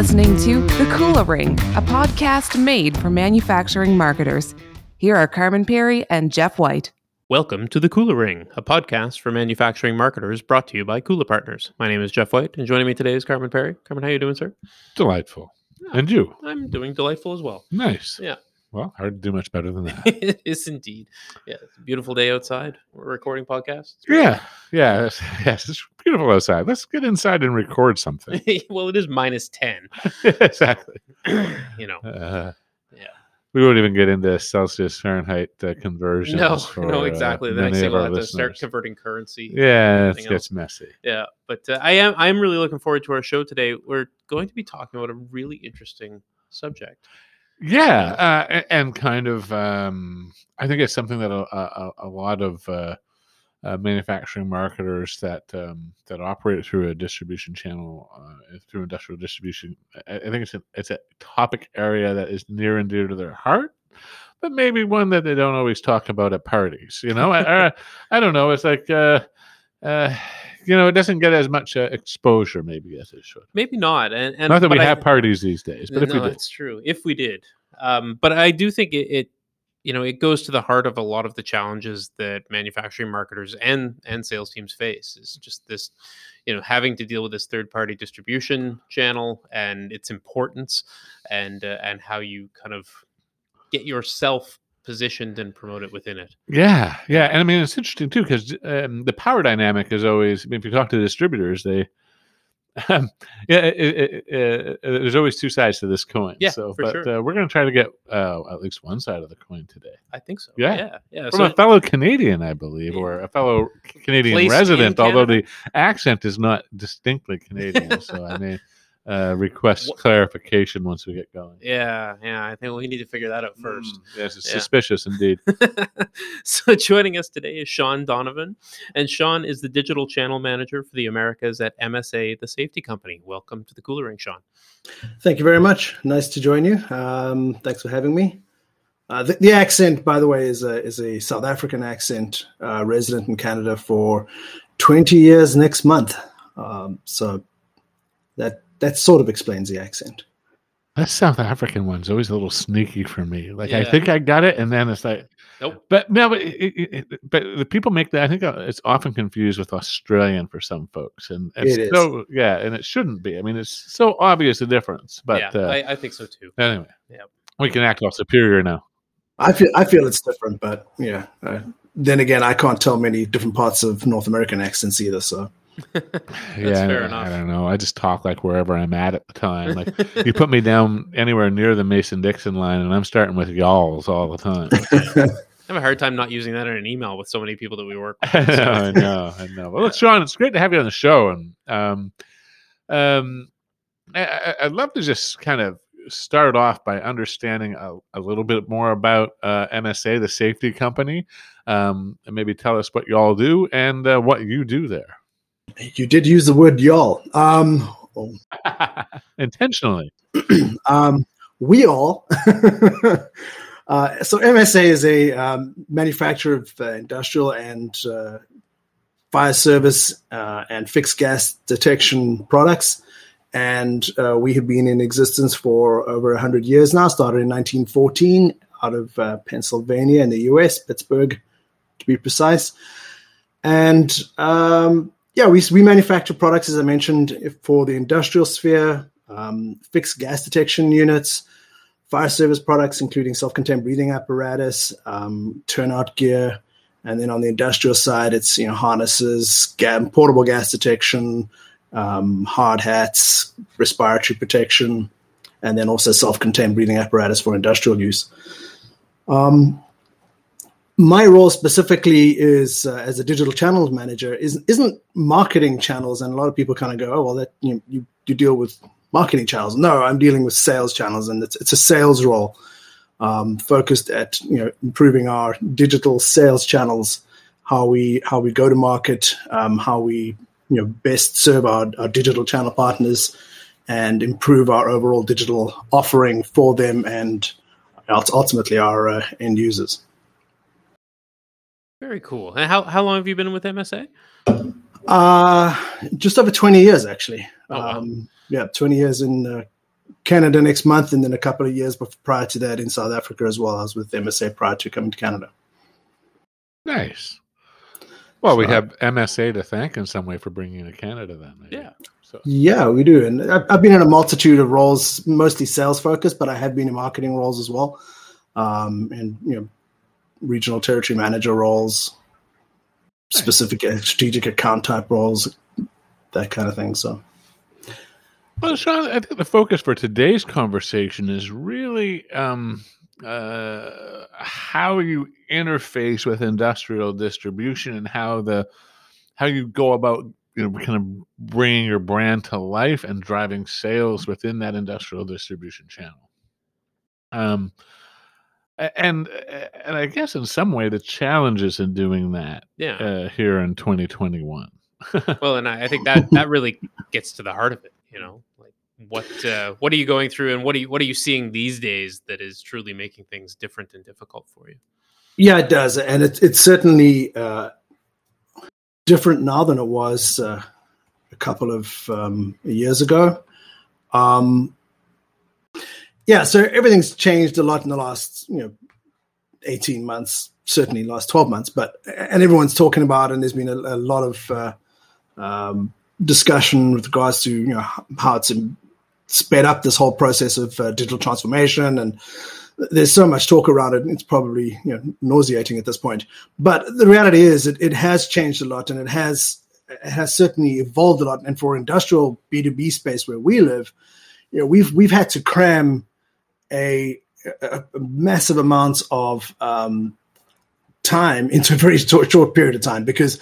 listening to The Kula Ring, a podcast made for manufacturing marketers. Here are Carmen Perry and Jeff White. Welcome to The Kula Ring, a podcast for manufacturing marketers brought to you by Kula Partners. My name is Jeff White, and joining me today is Carmen Perry. Carmen, how are you doing, sir? Delightful. And you? I'm doing delightful as well. Nice. Yeah. Well, hard to do much better than that. it is indeed. Yeah, it's a beautiful day outside. We're recording podcasts. yeah. Yeah. It's, yes. It's beautiful outside. Let's get inside and record something. well, it is minus 10. exactly. you know, Uh, Yeah. We won't even get into Celsius Fahrenheit uh, conversions. no, for, no, uh, exactly. the next many thing we'll have to start converting currency. Yeah, it gets messy. Yeah, but uh, I am I am really looking forward to our show today. We're going to be talking about a really interesting subject. Yeah, uh, and kind of, um, I think it's something that a, a, a lot of uh, uh, manufacturing marketers that um, that operate through a distribution channel, uh, through industrial distribution, I, I think it's a, it's a topic area that is near and dear to their heart, but maybe one that they don't always talk about at parties. You know, I, I, I don't know. It's like. Uh, uh, you know, it doesn't get as much uh, exposure maybe as it should. Maybe not, and, and Not that we I- have parties these days, but if no, we did, it's true. If we did, um, but I do think it, it, you know, it goes to the heart of a lot of the challenges that manufacturing marketers and and sales teams face. Is just this, you know, having to deal with this third party distribution channel and its importance, and uh, and how you kind of get yourself positioned and promote it within it. Yeah, yeah, and I mean it's interesting too because um, the power dynamic is always. I mean, if you talk to distributors, they, um, yeah, it, it, it, there's always two sides to this coin. Yeah, so, for but sure. uh, we're going to try to get uh, at least one side of the coin today I think so. Yeah. yeah, yeah. from So a fellow Canadian, I believe, or a fellow Canadian resident. Although the accent is not distinctly Canadian, so I may uh, request What- clarification once we get going. yeah, yeah. I think we need to figure that out first. Mm, yes, it's Yeah. suspicious indeed. so joining us today is Sean Donovan, and Sean is the digital channel manager for the Americas at MSA, the safety company. Welcome to the Kula Ring, Sean. Thank you very much. Nice to join you. Um, thanks for having me. Uh, the, the accent, by the way, is a is a South African accent. Uh, resident in Canada for twenty years next month. Um, so that that sort of explains the accent. That South African one's always a little sneaky for me. Like I think I got it, and then it's like, Nope. but no, but, it, it, it- but the people make that. I think uh, it's often confused with Australian for some folks, and it's It is. so yeah, and it shouldn't be. I mean, it's so obvious the difference. But yeah, uh, I, I think so too. anyway, yeah, we can act all superior now. I feel I feel it's different, but yeah. Uh, then again, I can't tell many different parts of North American accents either. So yeah, fair I, enough. I don't know. I just talk like wherever I'm at at the time. Like you put me down anywhere near the Mason Dixon line, and I'm starting with y'alls all the time. I have a hard time not using that in an email with so many people that we work with. I know, so- I know, I know. Well, look, Sean, it's great to have you on the show, and um, um, I, I- I'd love to just kind of start off by understanding a, a little bit more about uh, MSA, the safety company, um, and maybe tell us what y'all do and uh, what you do there, you did use the word y'all. Um, intentionally. um, we all. uh, so MSA is a um, manufacturer of uh, industrial and uh, fire service uh, and fixed gas detection products. And uh, we have been in existence for over 100 years now, started in 1914 out of uh, Pennsylvania in the US, Pittsburgh to be precise. And um, yeah, we, we manufacture products, as I mentioned, for the industrial sphere, um, fixed gas detection units, fire service products, including self contained breathing apparatus, um, turnout gear. And then on the industrial side, it's you know harnesses, portable gas detection, um, hard hats, respiratory protection, and then also self-contained breathing apparatus for industrial use. Um, my role specifically is uh, as a digital channels manager is, isn't marketing channels, and a lot of people kind of go, "Oh, well, that you, you you deal with marketing channels." No, I'm dealing with sales channels, and it's it's a sales role um, focused at you know improving our digital sales channels, how we how we go to market, um, how we you know best serve our, our digital channel partners, and improve our overall digital offering for them and ultimately our uh, end users. Very cool. And how, how long have you been with MSA? Uh, just over 20 years, actually. Oh, wow. um, yeah, 20 years in uh, Canada next month, and then a couple of years prior to that in South Africa as well. I was with MSA prior to coming to Canada. Nice. Well, we have MSA to thank in some way for bringing you to Canada, then. Maybe. Yeah. So. Yeah, we do, and I've been in a multitude of roles, mostly sales focused, but I have been in marketing roles as well, um, and you know, regional territory manager roles, nice. specific strategic account type roles, that kind of thing. So. Well, Sean, I think the focus for today's conversation is really um, uh, how you interface with industrial distribution and how the how you go about you know kind of bringing your brand to life and driving sales within that industrial distribution channel. Um, and and I guess in some way the challenges in doing that, yeah, uh, here in 2021. well, and I, I think that that really gets to the heart of it. You know, like what uh, what are you going through and what are you what are you seeing these days that is truly making things different and difficult for you yeah it does and it, it's certainly uh, different now than it was uh, a couple of um, years ago um, yeah so everything's changed a lot in the last you know 18 months certainly last 12 months but and everyone's talking about and there's been a, a lot of uh, um, discussion with regards to you know how it's sped up this whole process of uh, digital transformation and there's so much talk around it it's probably you know nauseating at this point. But the reality is it, it has changed a lot and it has it has certainly evolved a lot. And for industrial b2b space where we live you know we've we've had to cram a, a, massive amounts of um, time into a very short, short period of time because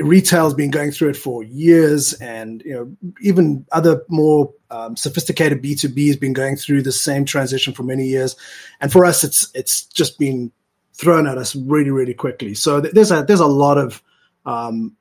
retail's been going through it for years, and you know even other more um, sophisticated B two B has been going through the same transition for many years. And for us, it's it's just been thrown at us really really quickly. So there's a there's a lot of um,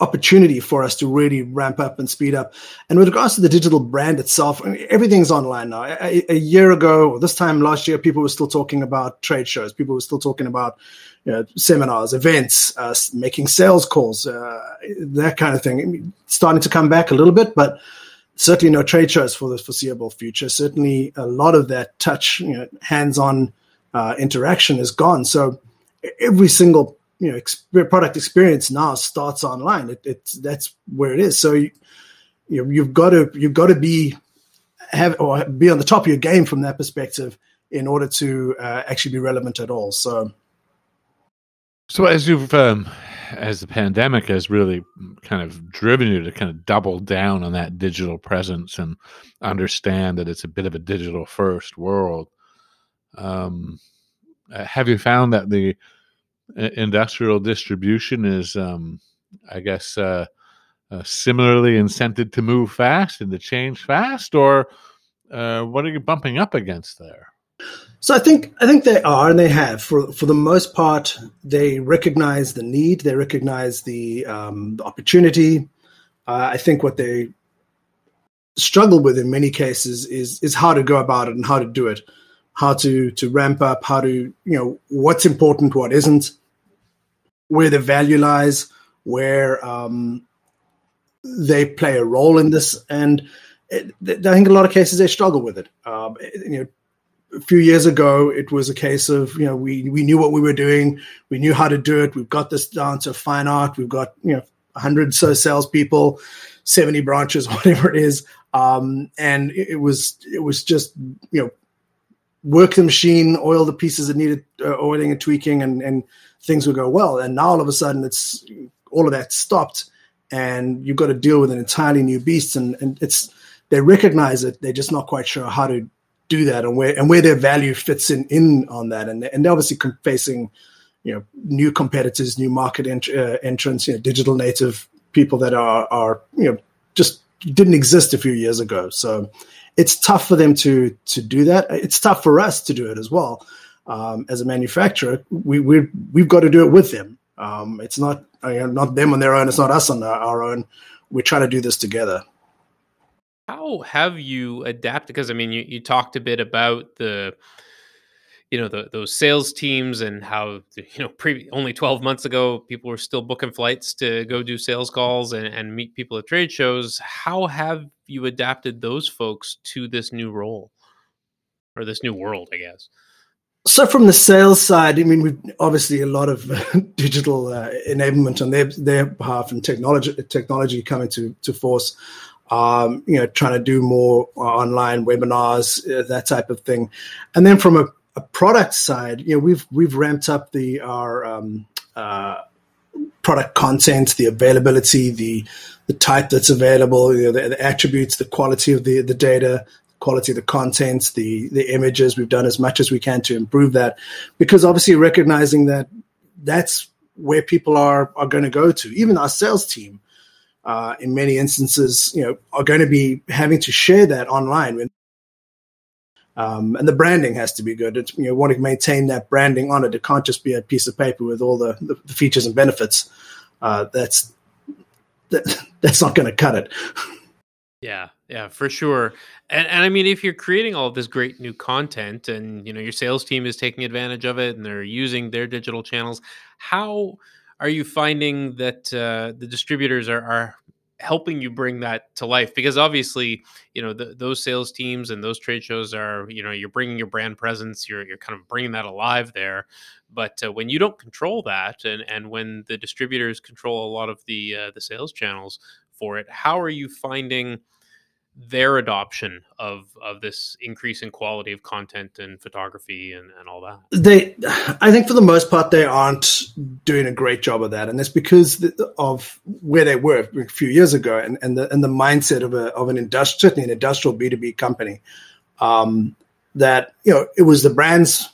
opportunity for us to really ramp up and speed up. And with regards to the digital brand itself, I mean, everything's online now. A, a, year ago, this time last year, people were still talking about trade shows. People were still talking about you know, seminars, events, uh, making sales calls, uh, that kind of thing. I mean, starting to come back a little bit, but certainly no trade shows for the foreseeable future. Certainly, a lot of that touch, you know, hands-on uh, interaction is gone. So every single you know ex- product experience now starts online. It, it's that's where it is. So you, you you've got to you've got to be have or be on the top of your game from that perspective in order to uh, actually be relevant at all. So, so as you've um, as the pandemic has really kind of driven you to kind of double down on that digital presence and understand that it's a bit of a digital first world. Um, uh, have you found that the industrial distribution is, um, I guess, uh, uh, similarly incented to move fast and to change fast, or uh, what are you bumping up against there? So I think I think they are, and they have for for the most part. They recognize the need, they recognize the, um, the opportunity. Uh, I think what they struggle with in many cases is is how to go about it and how to do it, how to to ramp up, how to you know what's important, what isn't, where the value lies, where um, they play a role in this, and it, I think in a lot of cases they struggle with it. Um, you know, a few years ago, it was a case of you know we we knew what we were doing, we knew how to do it. We've got this down to fine art. We've got you know hundred so salespeople, seventy branches, whatever it is, um, and it, it, was it was just you know work the machine, oil the pieces that needed uh, oiling and tweaking, and and things would go well. And now all of a sudden, it's all of that stopped, and you've got to deal with an entirely new beast. And, and it's they recognize it, they're just not quite sure how to do that and where and where their value fits in in on that. And and they're obviously facing you know new competitors, new market ent- uh, entrants, you know, digital native people that are are you know just didn't exist a few years ago. So it's tough for them to to do that. It's tough for us to do it as well um, as a manufacturer, we, we we've got to do it with them. Um, it's not you know, not them on their own. It's not us on our own. We're trying to do this together. How have you adapted? Because I mean, you, you talked a bit about the you know the, those sales teams and how you know pre- only 12 months ago people were still booking flights to go do sales calls and, and meet people at trade shows. How have you adapted those folks to this new role? Or this new world i guess. So from the sales side i mean we've obviously a lot of digital uh, enablement on their their behalf and technology technology coming to to force um, you know, trying to do more uh, online webinars, uh, that type of thing. And then from a a product side, you know, we've we've ramped up the our um, uh, product content, the availability, the the type that's available, you know, the, the, attributes, the quality of the the data, quality of the content, the the images. We've done as much as we can to improve that, because obviously recognizing that that's where people are are going to go to. Even our sales team, uh, in many instances, you know, are going to be having to share that online when um, and the branding has to be good. It's, you know, want to maintain that branding on it. It can't just be a piece of paper with all the, the, the features and benefits. Uh, that's that, that's not going to cut it. Yeah, yeah, for sure. And and I mean, if you're creating all this great new content, and you know your sales team is taking advantage of it, and they're using their digital channels, how are you finding that uh, the distributors are, are helping you bring that to life because obviously you know the, those sales teams and those trade shows are you know you're bringing your brand presence you're you're kind of bringing that alive there. But uh, when you don't control that and and when the distributors control a lot of the uh, the sales channels for it how are you finding their adoption of of this increase in quality of content and photography and, and all that? They i think for the most part they aren't doing a great job of that and that's because of where they were a few years ago and, and the and the mindset of a of an industrial certainly an industrial b2b company um, that you know it was the brand's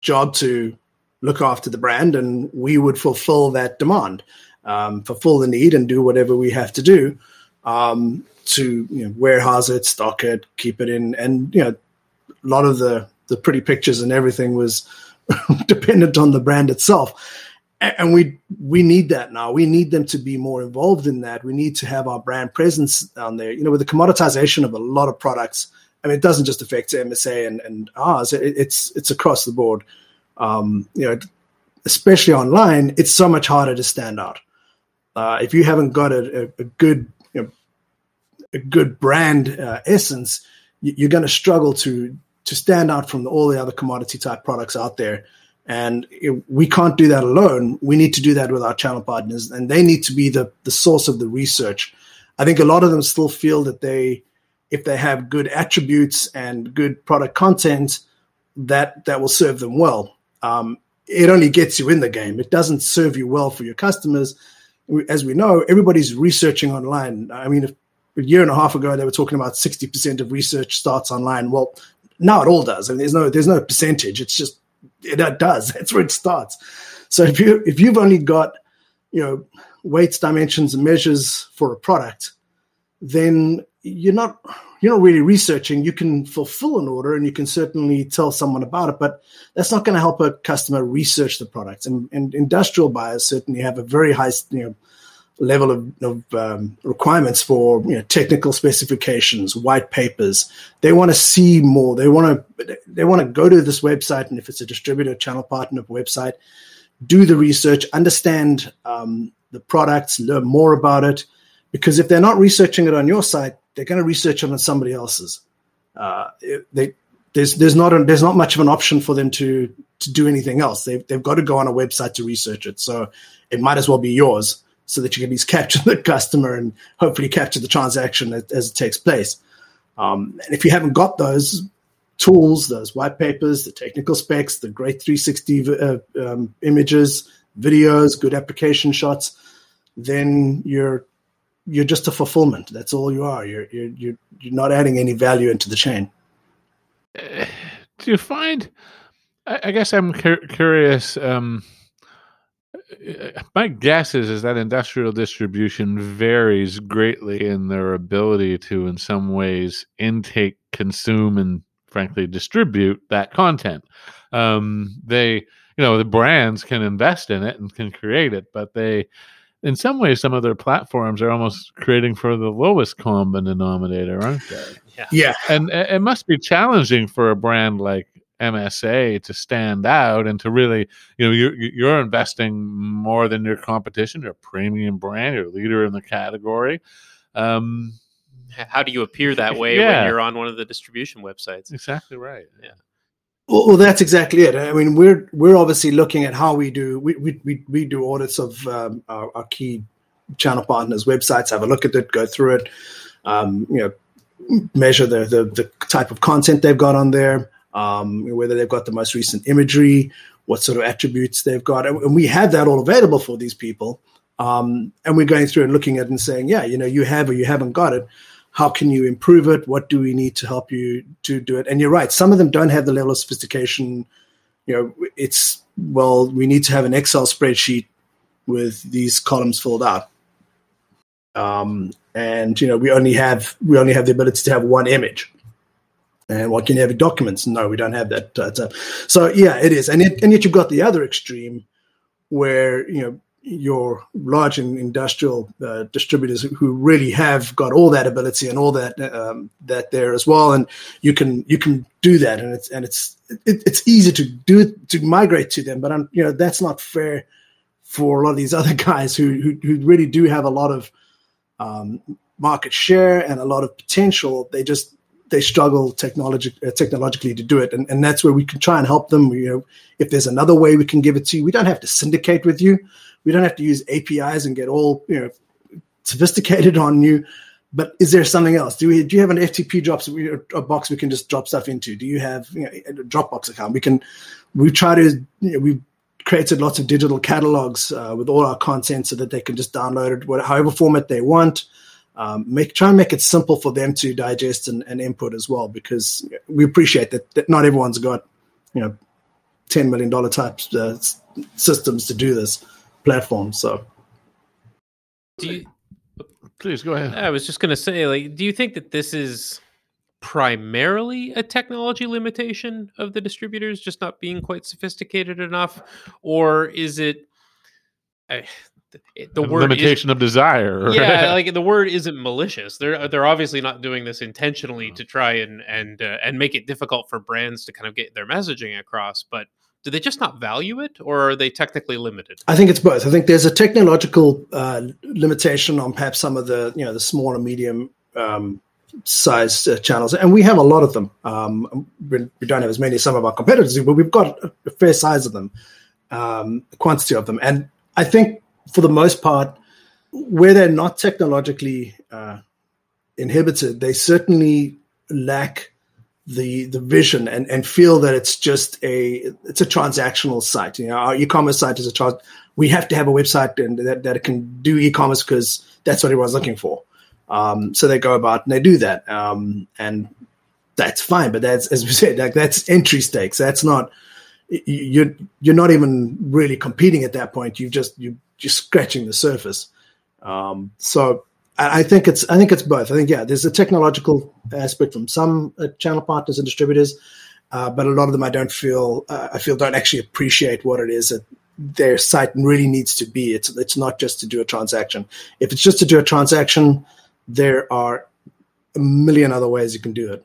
job to look after the brand and we would fulfill that demand um, fulfill the need and do whatever we have to do um, to you know, warehouse it, stock it, keep it in, and you know, a lot of the the pretty pictures and everything was dependent on the brand itself. And we we need that now. We need them to be more involved in that. We need to have our brand presence down there. You know, with the commoditization of a lot of products, I mean, it doesn't just affect MSA and, and ours. It, it's it's across the board. Um, you know, especially online, it's so much harder to stand out. Uh, if you haven't got a, a, a good a good brand uh, essence, you're going to struggle to to stand out from all the other commodity type products out there. And we can't do that alone. We need to do that with our channel partners, and they need to be the the source of the research. I think a lot of them still feel that they, if they have good attributes and good product content, that that will serve them well. Um, it only gets you in the game. It doesn't serve you well for your customers. As we know, everybody's researching online. I mean, if a year and a half ago they were talking about 60% of research starts online. Well now it all does. I mean, there's no there's no percentage. It's just it does. That's where it starts. So if you if you've only got you know weights dimensions and measures for a product then you're not you're not really researching. You can fulfill an order and you can certainly tell someone about it but that's not going to help a customer research the product. And, and industrial buyers certainly have a very high you know level of, of um, requirements for you know, technical specifications, white papers. They want to see more. They want to they want to go to this website, and if it's a distributor, channel partner website, do the research, understand um, the products, learn more about it. Because if they're not researching it on your site, they're going to research it on somebody else's. Uh, they, there's there's not a, there's not much of an option for them to to do anything else. They've they've got to go on a website to research it. So it might as well be yours so that you can at least capture the customer and hopefully capture the transaction as it takes place. Um, and if you haven't got those tools, those white papers, the technical specs, the great 360 uh, um, images, videos, good application shots, then you're you're just a fulfillment. That's all you are. You're you're you're, you're not adding any value into the chain. Uh, do you find? I, I guess I'm cur- curious. Um, my guess is is that industrial distribution varies greatly in their ability to in some ways intake consume and frankly distribute that content. Um, they you know the brands can invest in it and can create it but they in some ways some of their platforms are almost creating for the lowest common denominator aren't they? Yeah, yeah. and it must be challenging for a brand like MSA to stand out and to really, you know, you're you're investing more than your competition. You're a premium brand. You're a leader in the category. Um, How do you appear that way Yeah. when you're on one of the distribution websites? exactly right. Yeah. Well, well, that's exactly it. I mean, we're we're obviously looking at how we do we we we, we do audits of um, our, our key channel partners' websites. Have a look at it, go through it, um, you know, measure the, the the type of content they've got on there, um, whether they've got the most recent imagery, what sort of attributes they've got, and, we have that all available for these people. Um, and we're going through and looking at it and saying, yeah, you know, you have or you haven't got it. How can you improve it? What do we need to help you to do it? And you're right. Some of them don't have the level of sophistication. You know it's well we need to have an excel spreadsheet with these columns filled out. Um, and you know we only have we only have the ability to have one image and what can you have documents? No we don't have that uh, so- so yeah it is. And, it, and yet you've got the other extreme where you know your large industrial uh, distributors who really have got all that ability and all that um, that there as well, and you can you can do that, and it's and it's it, it's easy to do it to migrate to them, but I'm you know that's not fair for a lot of these other guys who who, who really do have a lot of um, market share and a lot of potential. They just they struggle uh, technologically to do it, and, and that's where we can try and help them. You know, if there's another way we can give it to you, we don't have to syndicate with you. We don't have to use APIs and get all you know sophisticated on you. But is there something else? Do we do you have an FTP drops a box we can just drop stuff into? Do you have you know, a Dropbox account? We can. We try to. You know, we've created lots of digital catalogs uh, with all our content so that they can just download it, whatever, format they want. Um, make try and make it simple for them to digest and, and input as well, because we appreciate that, that not everyone's got you know ten million dollar type uh, systems to do this platform. So Do you, Please go ahead. I was just going to say, like, do you think that this is primarily a technology limitation of the distributors just not being quite sophisticated enough, or is it I the, the A word is- limitation of desire. yeah, like the word isn't malicious. They're they're obviously not doing this intentionally to try and and uh, and make it difficult for brands to kind of get their messaging across. But do they just not value it, or are they technically limited? I think it's both. I think there's a technological uh, limitation on perhaps some of the you know the small and medium um, sized uh, channels, and we have a lot of them. Um, we, we don't have as many as some of our competitors, do, but we've got a, a fair size of them, um, quantity of them, and I think for the most part, where they're not technologically uh, inhibited, they certainly lack the the vision and and feel that it's just a it's a transactional site. You know, our e-commerce site is a trans. We have to have a website and that that can do e-commerce because that's what everyone's looking for. Um, so they go about and they do that, um, and that's fine. But that's as we said, like that's entry stakes. That's not you're you're not even really competing at that point. You just you just scratching the surface. Um, so I think it's I think it's both. I think yeah, there's a technological aspect from some uh, channel partners and distributors, uh, but a lot of them I don't feel uh, I feel don't actually appreciate what it is that their site really needs to be. It's it's not just to do a transaction. If it's just to do a transaction, there are a million other ways you can do it.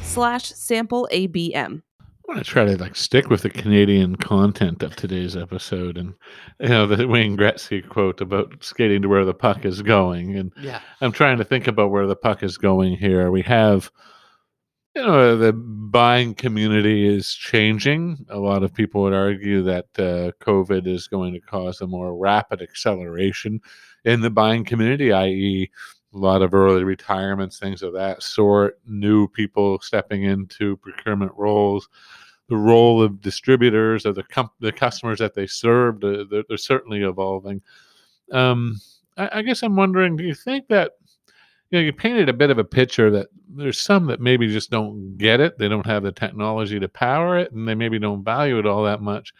slash sample ABM. I want to try to like stick with the Canadian content of today's episode, and you know the Wayne Gretzky quote about skating to where the puck is going, and Yeah, I'm trying to think about where the puck is going here. We have, you know, the buying community is changing. A lot of people would argue that uh, COVID is going to cause a more rapid acceleration in the buying community, i.e., a lot of early retirements, things of that sort, new people stepping into procurement roles. The role of distributors, or the com- the customers that they serve, they're, they're certainly evolving. Um, I, I guess I'm wondering, do you think that you know, you painted a bit of a picture that there's some that maybe just don't get it. They don't have the technology to power it, and they maybe don't value it all that much.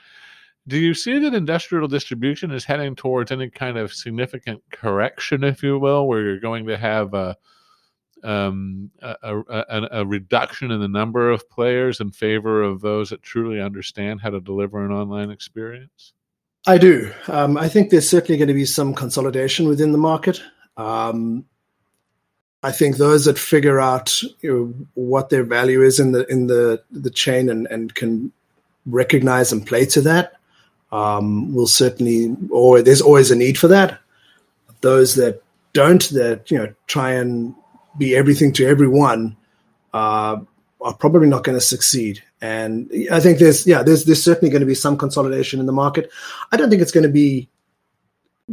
Do you see that industrial distribution is heading towards any kind of significant correction, if you will, where you're going to have a um, a, a, a, reduction in the number of players in favor of those that truly understand how to deliver an online experience? I do. Um, I think there's certainly going to be some consolidation within the market. Um, I think those that figure out you know, what their value is in the in the the chain and, and can recognize and play to that um, will certainly or there's always a need for that. Those that don't that you know try and be everything to everyone uh, are probably not going to succeed. And I think there's yeah there's there's certainly going to be some consolidation in the market. I don't think it's going to be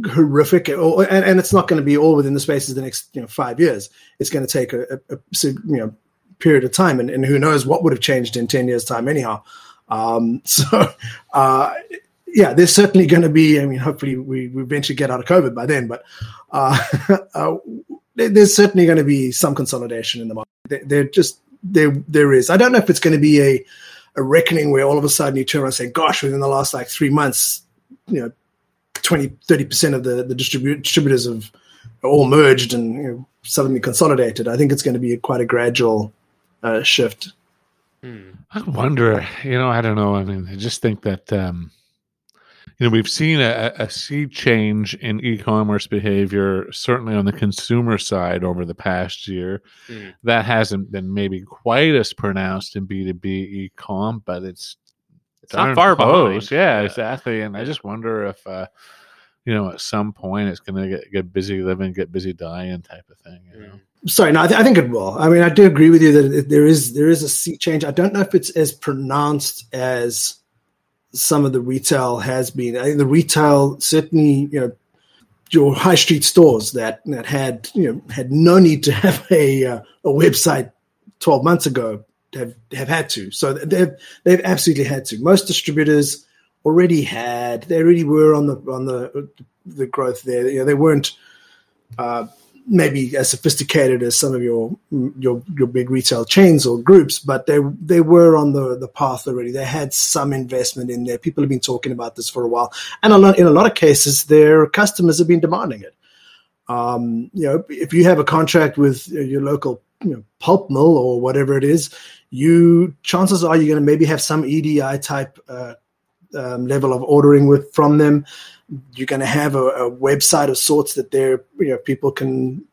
horrific, or, and, and, it's not going to be all within the space of the next you know five years. It's going to take a, a, a you know period of time, and, and, who knows what would have changed in ten years' time, anyhow. Um, so, uh, yeah, there's certainly going to be. I mean, hopefully we, we eventually get out of COVID by then, but uh, uh, there's certainly going to be some consolidation in the market. There, there just there there is. I don't know if it's going to be a a reckoning where all of a sudden you turn around and say, "Gosh, within the last like three months, you know, 20, 30% of the, the distribu- distributors have all merged and you know, suddenly consolidated. I think it's going to be a, quite a gradual uh, shift. Hmm. I wonder, you know, I don't know. I mean, I just think that, um, you know, we've seen a, a sea change in e-commerce behavior, certainly on the consumer side over the past year. Mm. That hasn't been maybe quite as pronounced in B2B e-com, but it's it's not far close. Yeah, yeah, exactly. And I just wonder if, uh, you know, at some point it's going to get, get busy living, get busy dying type of thing. You know? Mm. Sorry, no, I, th- I, think it will. I mean, I do agree with you that there is there is a sea change. I don't know if it's as pronounced as some of the retail has been. I think the retail certainly, you know, your high street stores that that had you know had no need to have a uh, a website 12 months ago have have had to. So they've they've absolutely had to. Most distributors already had. They already were on the on the the growth there. You know, they weren't uh, maybe as sophisticated as some of your your your big retail chains or groups, but they they were on the the path already. They had some investment in there. People have been talking about this for a while, and a lot, in a lot of cases, their customers have been demanding it. Um, you know, if you have a contract with your local you know, pulp mill or whatever it is, you chances are you're going to maybe have some EDI type uh, um, level of ordering with from them. You're going to have a, a website of sorts that there you know people can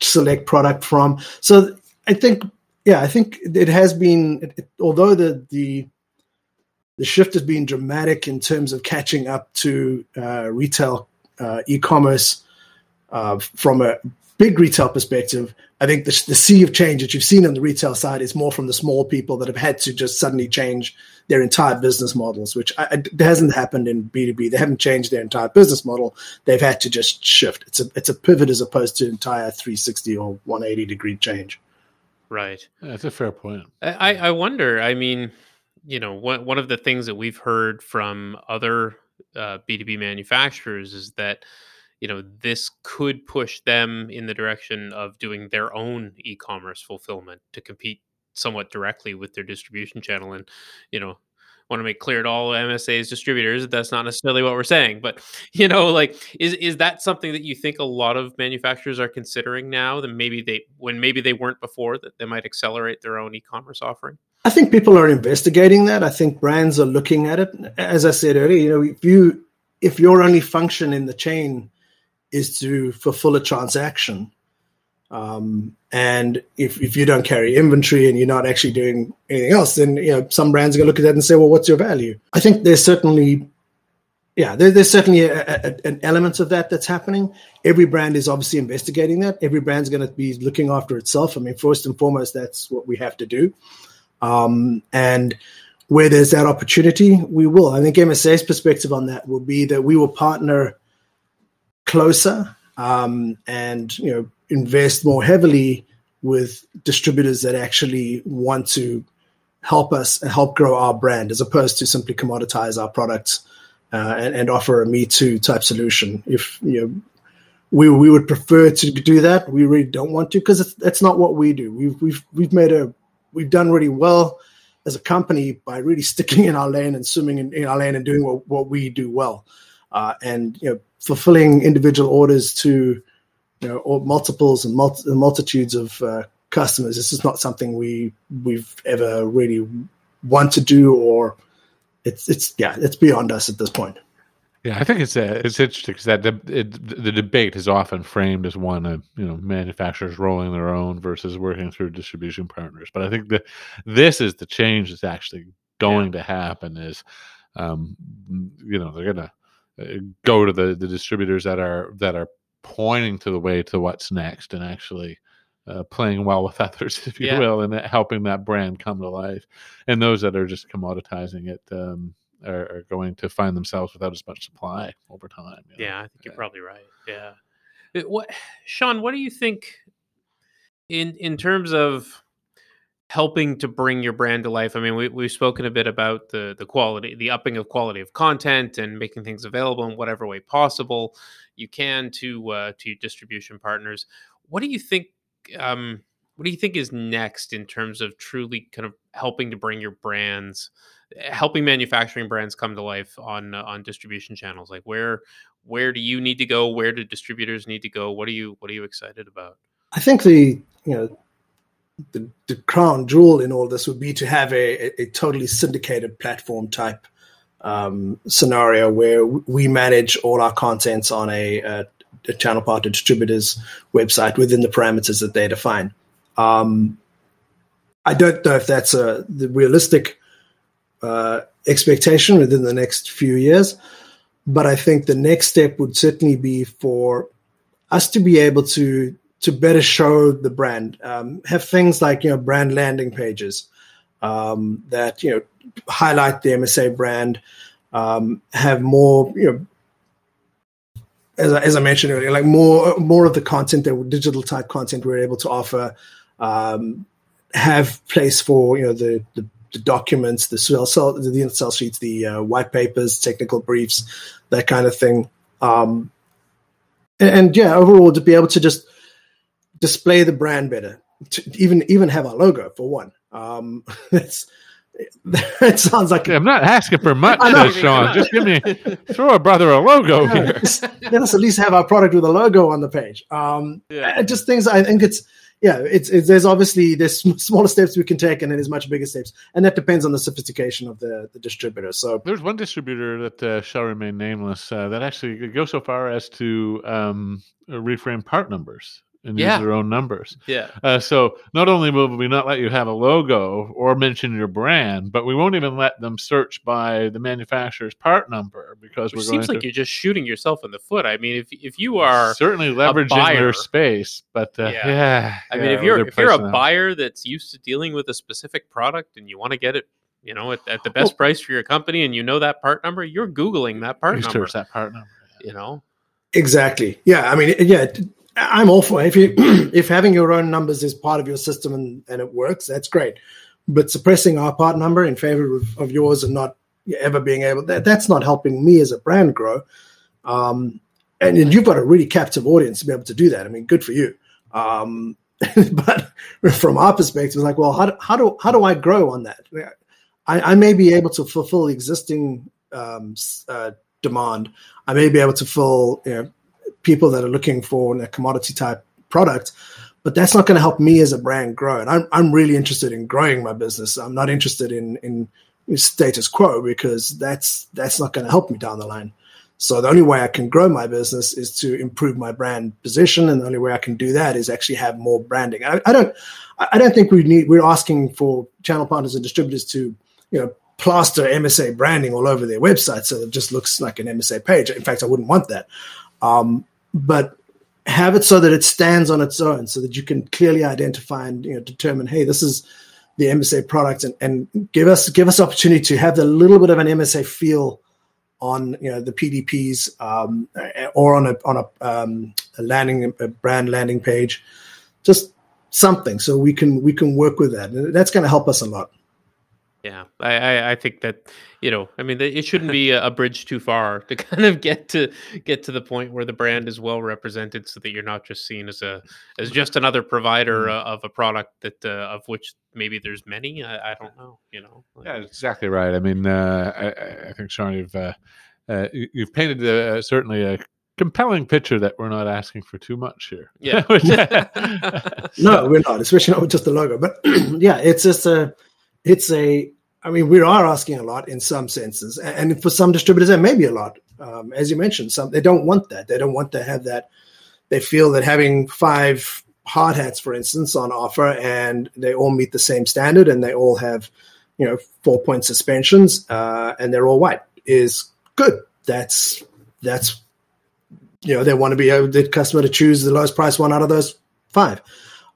select product from. So I think yeah, I think it has been it, it, although the the the shift has been dramatic in terms of catching up to uh, retail uh, e-commerce uh, from a big retail perspective, I think the, the sea of change that you've seen on the retail side is more from the small people that have had to just suddenly change their entire business models, which I, it hasn't happened in B2B. They haven't changed their entire business model. They've had to just shift. It's a, it's a pivot as opposed to entire 360 or 180 degree change. Right. That's a fair point. I, I wonder, I mean, you know, one, one of the things that we've heard from other uh, B2B manufacturers is that, you know this could push them in the direction of doing their own e-commerce fulfillment to compete somewhat directly with their distribution channel and you know want to make clear to all MSA's distributors that that's not necessarily what we're saying but you know like is is that something that you think a lot of manufacturers are considering now that maybe they when maybe they weren't before that they might accelerate their own e-commerce offering I think people are investigating that I think brands are looking at it as I said earlier you know if you if your only function in the chain is to fulfill a transaction. Um, and if, if you don't carry inventory and you're not actually doing anything else, then you know some brands are going to look at that and say, "Well, what's your value?" I think there's certainly, yeah, there, there's certainly a, a, an element of that that's happening. Every brand is obviously investigating that. Every brand's going to be looking after itself. I mean, first and foremost, that's what we have to do. Um, and where there's that opportunity, we will. I think MSA's perspective on that will be that we will partner closer um, and you know invest more heavily with distributors that actually want to help us and help grow our brand as opposed to simply commoditize our products uh, and, and, offer a me too type solution if you know we we would prefer to do that. We really don't want to because that's not what we do. We've we've we've made a we've done really well as a company by really sticking in our lane and swimming in, in our lane and doing what, what we do well, uh, and you know fulfilling individual orders to you know or multiples and multi- multitudes of uh, customers. This is not something we we've ever really want to do or it's it's yeah it's beyond us at this point. Yeah, I think it's uh, it's interesting because that the, it, the debate is often framed as one of you know manufacturers rolling their own versus working through distribution partners. But I think that this is the change that's actually going yeah. to happen. Is um, you know they're gonna uh, go to the the distributors that are that are pointing to the way to what's next and actually uh, playing well with others, if you yeah. will, and helping that brand come to life. And those that are just commoditizing it, um, are, are, going to find themselves without as much supply over time. You know? Yeah, I think you're probably right. Yeah. What, Sean? What do you think in in terms of helping to bring your brand to life? I mean, we, we've spoken a bit about the the quality, the upping of quality of content, and making things available in whatever way possible you can to uh, to distribution partners. What do you think? Um, what do you think is next in terms of truly kind of helping to bring your brands helping manufacturing brands come to life on uh, on distribution channels like where where do you need to go where do distributors need to go what are you what are you excited about i think the you know the, the crown jewel in all this would be to have a, a, totally syndicated platform type um, scenario where we manage all our contents on a, a, a channel partner distributor's website within the parameters that they define. Um, I don't know if that's a realistic uh, expectation within the next few years, but I think the next step would certainly be for us to be able to to better show the brand, um, have things like you know brand landing pages um, that you know highlight the MSA brand, um, have more you know as, as I mentioned earlier, like more more of the content that digital type content we're able to offer um, have place for you know the, the, the documents, the sell, sell the Excel sheets, the uh, white papers, technical briefs, that kind of thing. Um, and, and, yeah, overall to be able to just display the brand better, to even even have a logo for one. Um, it's that sounds like yeah, I'm not asking for much, know, Sean. Just give me throw a brother a logo yeah, here. Let us at least have our product with a logo on the page. Um, yeah. Just things I think it's yeah, it's, it's, there's obviously there's smaller steps we can take, and then there's much bigger steps, and that depends on the sophistication of the the distributor. So there's one distributor that uh, shall remain nameless uh, that actually goes so far as to um, reframe part numbers and yeah. use their own numbers. Yeah. Uh, so not only will we not let you have a logo or mention your brand, but we won't even let them search by the manufacturer's part number because Which we're seems like to... you're just shooting yourself in the foot. I mean, if if you are certainly leveraging buyer, their space, but uh, yeah. yeah. I mean, if you're if you're a buyer that's used to dealing with a specific product and you want to get it you know, at, at the best well, price for your company, and you know that part number, you're googling that part number. That part number. You know, exactly. Yeah, I mean, yeah, I'm all for if you if having your own numbers is part of your system and, and it works, that's great. But suppressing our part number in favor of, of yours and not ever being able that that's not helping me as a brand grow. Um, and, and, you've got a really captive audience to be able to do that. I mean, good for you. Um, but from our perspective, it's like, well, how do, how do how do I grow on that? I, I may be able to fulfill existing um, uh, demand. I may be able to fill you know, people that are looking for a commodity type product but that's not going to help me as a brand grow. And I'm, I'm really interested in growing my business. I'm not interested in in status quo because that's that's not going to help me down the line. So the only way i can grow my business is to improve my brand position and the only way i can do that is actually have more branding. I, I don't i don't think we need we're asking for channel partners and distributors to you know plaster msa branding all over their website so it just looks like an msa page. In fact i wouldn't want that um, but have it so that it stands on its own, so that you can clearly identify and you know determine, hey, this is the MSA product, and, and give us give us opportunity to have a little bit of an MSA feel on you know the PDPs um, or on a on a, um, a landing a brand landing page, just something so we can we can work with that, and that's going to help us a lot. Yeah, I, I, I think that you know, I mean, it shouldn't be a, a bridge too far to kind of get to get to the point where the brand is well represented, so that you're not just seen as a as just another provider Mm. uh, of a product that uh, of which maybe there's many. I, I don't know. You know. Like- Yeah, exactly right. I mean, uh, I- I, I think Sean, you've uh, uh, you- you've painted uh, certainly a compelling picture that we're not asking for too much here. Yeah. No, we're not, especially not with just the logo. But yeah, it's just a, it's a. I mean, we are asking a lot in some senses, and for some distributors, that may be a lot. Um, as you mentioned, some they don't want that. They don't want to have that. They feel that having five hard hats, for instance, on offer, and they all meet the same standard, and they all have, you know, four point suspensions, uh, and they're all white is good. That's that's you know they want to be able the customer to choose the lowest price one out of those five.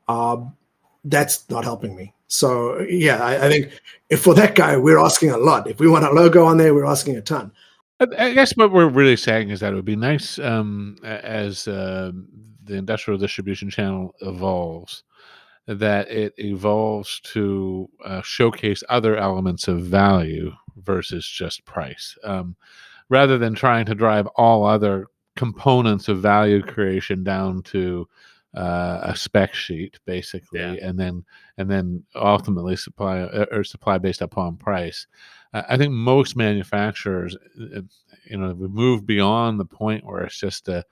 Um, that's not helping me. So yeah, I, I think if for that guy we're asking a lot. If we want a logo on there, we're asking a ton. I, guess what we're really saying is that it would be nice um, as uh, the industrial distribution channel evolves, that it evolves to uh, showcase other elements of value versus just price, um, rather than trying to drive all other components of value creation down to uh, a spec sheet, basically, Yeah. and then and then ultimately supply uh, or supply based upon price. I I think most manufacturers, uh, you know, we moved beyond the point where it's just a,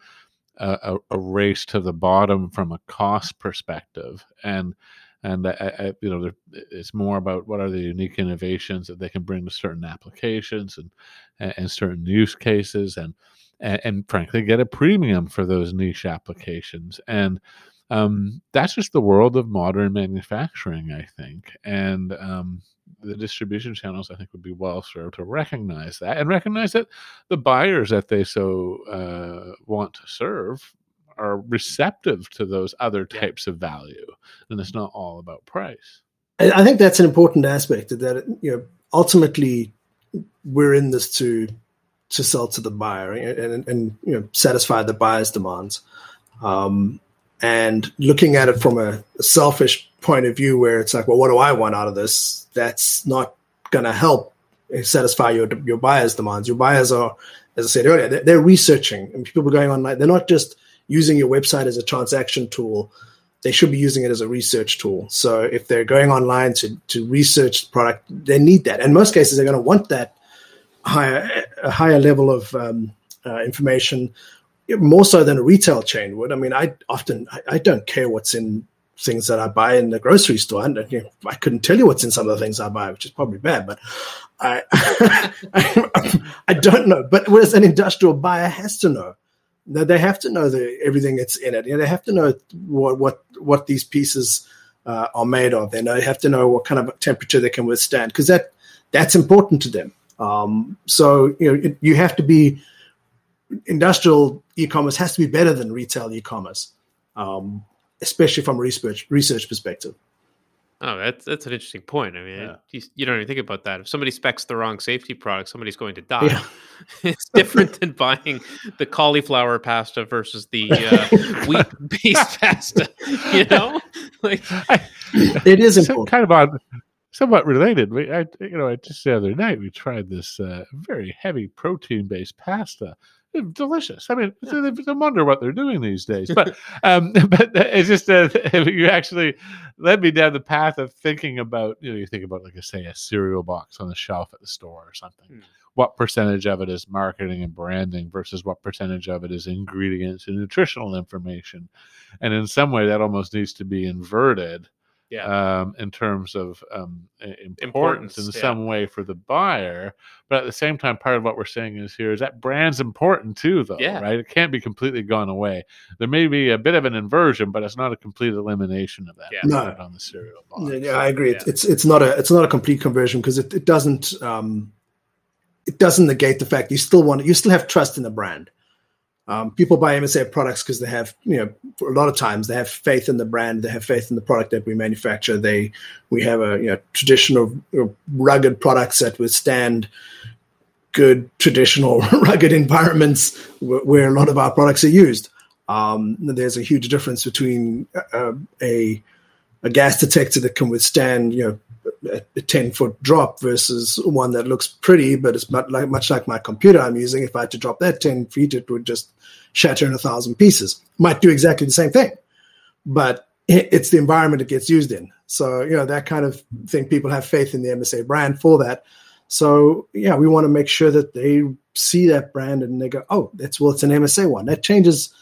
a a- race to the bottom from a cost perspective, and and I, I, you know, it's more about what are the unique innovations that they can bring to certain applications and and, and certain use cases, and, and and frankly, get a premium for those niche applications, and um, that's just the world of modern manufacturing, I think, and um, the distribution channels, I think, would be well served to recognize that and recognize that the buyers that they so uh, want to serve are receptive to those other types of value, and it's not all about price. I I think that's an important aspect that you know ultimately we're in this to to sell to the buyer and, and, and you know satisfy the buyer's demands. Um, and looking at it from a, selfish point of view, where it's like, well, what do I want out of this? That's not going to help satisfy your your buyer's demands. Your buyers are, as I said earlier, they're, they're researching, and people are going online. They're not just using your website as a transaction tool they should be using it as a research tool. So if they're going online to, to research the product, they need that. In most cases, they're going to want that higher a higher level of um, uh, information, more so than a retail chain would. I mean, I often I, I don't care what's in things that I buy in the grocery store. And, you know, I couldn't tell you what's in some of the things I buy, which is probably bad, but I I, I don't know. But whereas an industrial buyer has to know. No, they have to know the, everything that's in it. You know, they have to know what what what these pieces uh, are made of. They know they have to know what kind of temperature they can withstand because that that's important to them. Um, so you know, it, you have to be industrial e-commerce has to be better than retail e-commerce, um, especially from a research research perspective. Oh, that's that's an interesting point. I mean, Yeah. you, you don't even think about that. If somebody specs the wrong safety product, somebody's going to die. Yeah. it's different than buying the cauliflower pasta versus the uh, wheat-based pasta. You know, like It is important. kind of on somewhat related. We, I, you know, I just the other night we tried this uh, very heavy protein-based pasta. Delicious. I mean, it's, it's a wonder what they're doing these days. But um, but it's just uh, you actually led me down the path of thinking about. You know, you think about like a, say a cereal box on the shelf at the store or something. Hmm. What percentage of it is marketing and branding versus what percentage of it is ingredients and nutritional information? And in some way, that almost needs to be inverted yeah, um, in terms of um, importance, Importance, in yeah. some way for the buyer. But at the same time, part of what we're saying is here is that brand's important too, though, Yeah. right? It can't be completely gone away. There may be a bit of an inversion, but it's not a complete elimination of that Yeah. No. on the cereal box. Yeah, yeah, I agree. Yeah. It's, it's it's not a it's not a complete conversion because it, it doesn't um, it doesn't negate the fact you still want you still have trust in the brand. Um, people buy MSA products because they have you know a lot of times they have faith in the brand, they have faith in the product that we manufacture. They we have a you know traditional you know, rugged products that withstand good traditional rugged environments where, where a lot of our products are used. Um, there's a huge difference between uh, a a gas detector that can withstand you know a, a 10 foot drop versus one that looks pretty, but it's like, much like my computer I'm using. If I had to drop that 10 feet, it would just shatter in a thousand pieces. Might do exactly the same thing, but it's the environment it gets used in. So, you know, that kind of thing, people have faith in the MSA brand for that. So, yeah, we want to make sure that they see that brand and they go, oh, that's, well, it's an MSA one. That changes,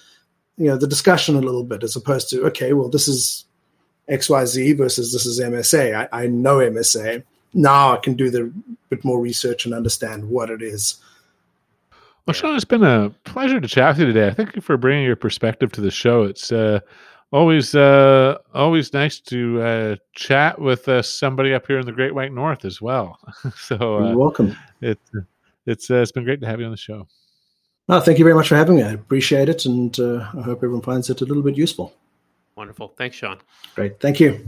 you know, the discussion a little bit as opposed to, okay, well, this is XYZ versus this is MSA. I, I know MSA. Now I can do the bit more research and understand what it is. Well, Sean, it's been a pleasure to chat with you today. Thank you for bringing your perspective to the show. It's uh, always uh, always nice to uh, chat with uh, somebody up here in the Great White North as well. so You're uh, welcome. It, it's uh, it's been great to have you on the show. No, thank you very much for having me. I appreciate it, and uh, I hope everyone finds it a little bit useful. Wonderful. Thanks, Sean. Great. Thank you.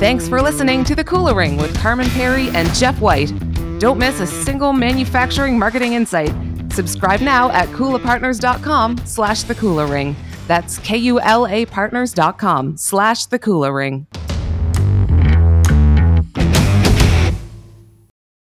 Thanks for listening to The Kula Ring with Carman Pirie and Jeff White. Don't miss a single manufacturing marketing insight. Subscribe now at kulapartners.com slash the Kula Ring. That's K-U-L-A partners.com slash the Kula Ring.